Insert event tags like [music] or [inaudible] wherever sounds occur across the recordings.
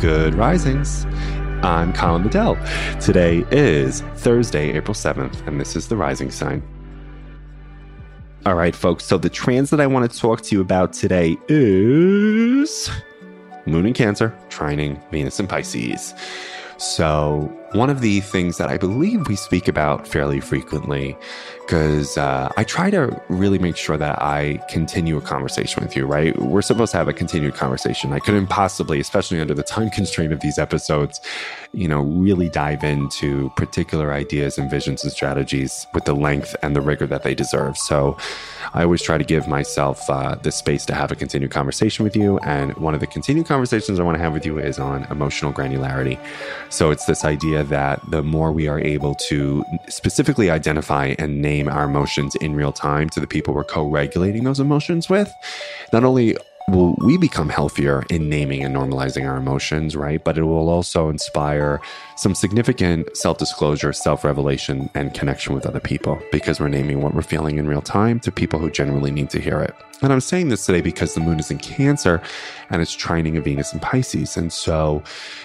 Good risings. I'm Colin Bedell. Today is Thursday, April 7th, and this is the rising sign. All right, folks. So, the transit I want to talk to you about today is Moon in Cancer, trining Venus in Pisces. So, one of the things that I believe we speak about fairly frequently, because uh, I try to really make sure that I continue a conversation with you, right? We're supposed to have a continued conversation. I couldn't possibly, especially under the time [laughs] constraint of these episodes, you know, really dive into particular ideas and visions and strategies with the length and the rigor that they deserve. So, I always try to give myself uh, the space to have a continued conversation with you. And one of the continued conversations I want to have with you is on emotional granularity. So, it's this idea that the more we are able to specifically identify and name our emotions in real time to the people we're co regulating those emotions with, not only will we become healthier in naming and normalizing our emotions, right? But it will also inspire some significant self disclosure, self revelation, and connection with other people because we're naming what we're feeling in real time to people who genuinely need to hear it. And I'm saying this today because the moon is in Cancer and it's trining a Venus in Pisces. And so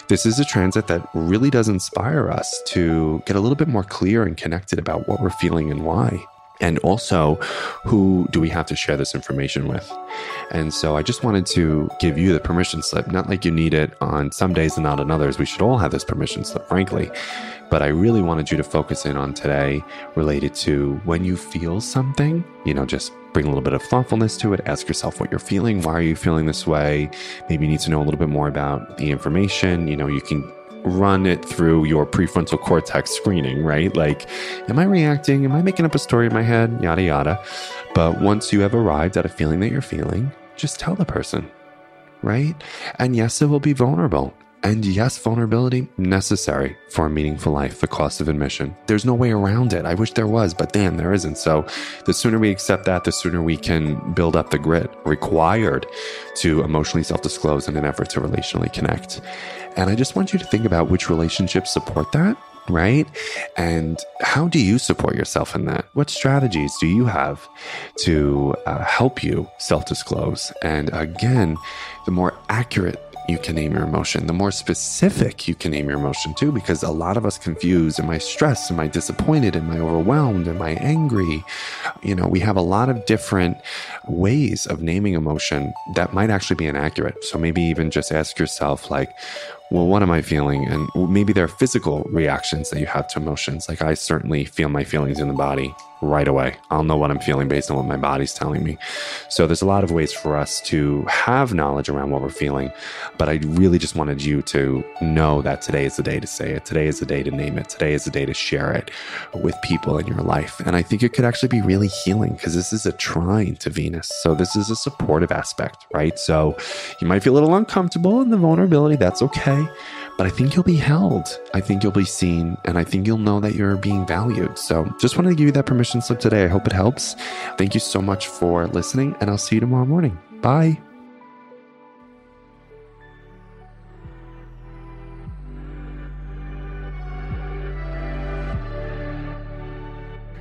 this is a transit that really does inspire us to get a little bit more clear and connected about what we're feeling and why. And also, who do we have to share this information with? And so I just wanted to give you the permission slip, not like you need it on some days and not on others. We should all have this permission slip, frankly. But I really wanted you to focus in on today related to when you feel something, you know, just bring a little bit of thoughtfulness to it. Ask yourself what you're feeling. Why are you feeling this way? Maybe you need to know a little bit more about the information. You know, you can run it through your prefrontal cortex screening, right? Like, am I reacting? Am I making up a story in my head? Yada, yada. But once you have arrived at a feeling that you're feeling, just tell the person, right? And yes, it will be vulnerable. And yes, vulnerability necessary for a meaningful life, the cost of admission. There's no way around it. I wish there was, but damn, there isn't. So the sooner we accept that, the sooner we can build up the grit required to emotionally self disclose in an effort to relationally connect. And I just want you to think about which relationships support that, right? And how do you support yourself in that? What strategies do you have to uh, help you self disclose? And again, the more accurate you can name your emotion, the more specific you can name your emotion too, because a lot of us confuse am I stressed? Am I disappointed? Am I overwhelmed? Am I angry? You know, we have a lot of different ways of naming emotion that might actually be inaccurate. So maybe even just ask yourself, like, well, what am I feeling? And maybe there are physical reactions that you have to emotions. Like I certainly feel my feelings in the body right away. I'll know what I'm feeling based on what my body's telling me. So there's a lot of ways for us to have knowledge around what we're feeling. But I really just wanted you to know that today is the day to say it. Today is the day to name it. Today is the day to share it with people in your life. And I think it could actually be really healing because this is a trine to Venus. So this is a supportive aspect, right? So you might feel a little uncomfortable in the vulnerability. That's okay. But I think you'll be held. I think you'll be seen. And I think you'll know that you're being valued. So just wanted to give you that permission slip today. I hope it helps. Thank you so much for listening. And I'll see you tomorrow morning. Bye.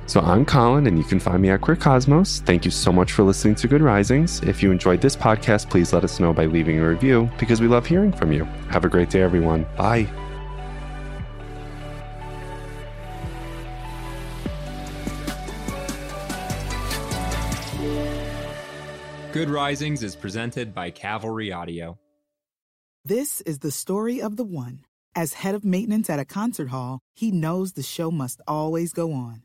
So I'm Colin, and you can find me at Queer Cosmos. Thank you so much for listening to Good Risings. If you enjoyed this podcast, please let us know by leaving a review because we love hearing from you. Have a great day, everyone. Bye. Good Risings is presented by Cavalry Audio. This is the story of the one. As head of maintenance at a concert hall, he knows the show must always go on.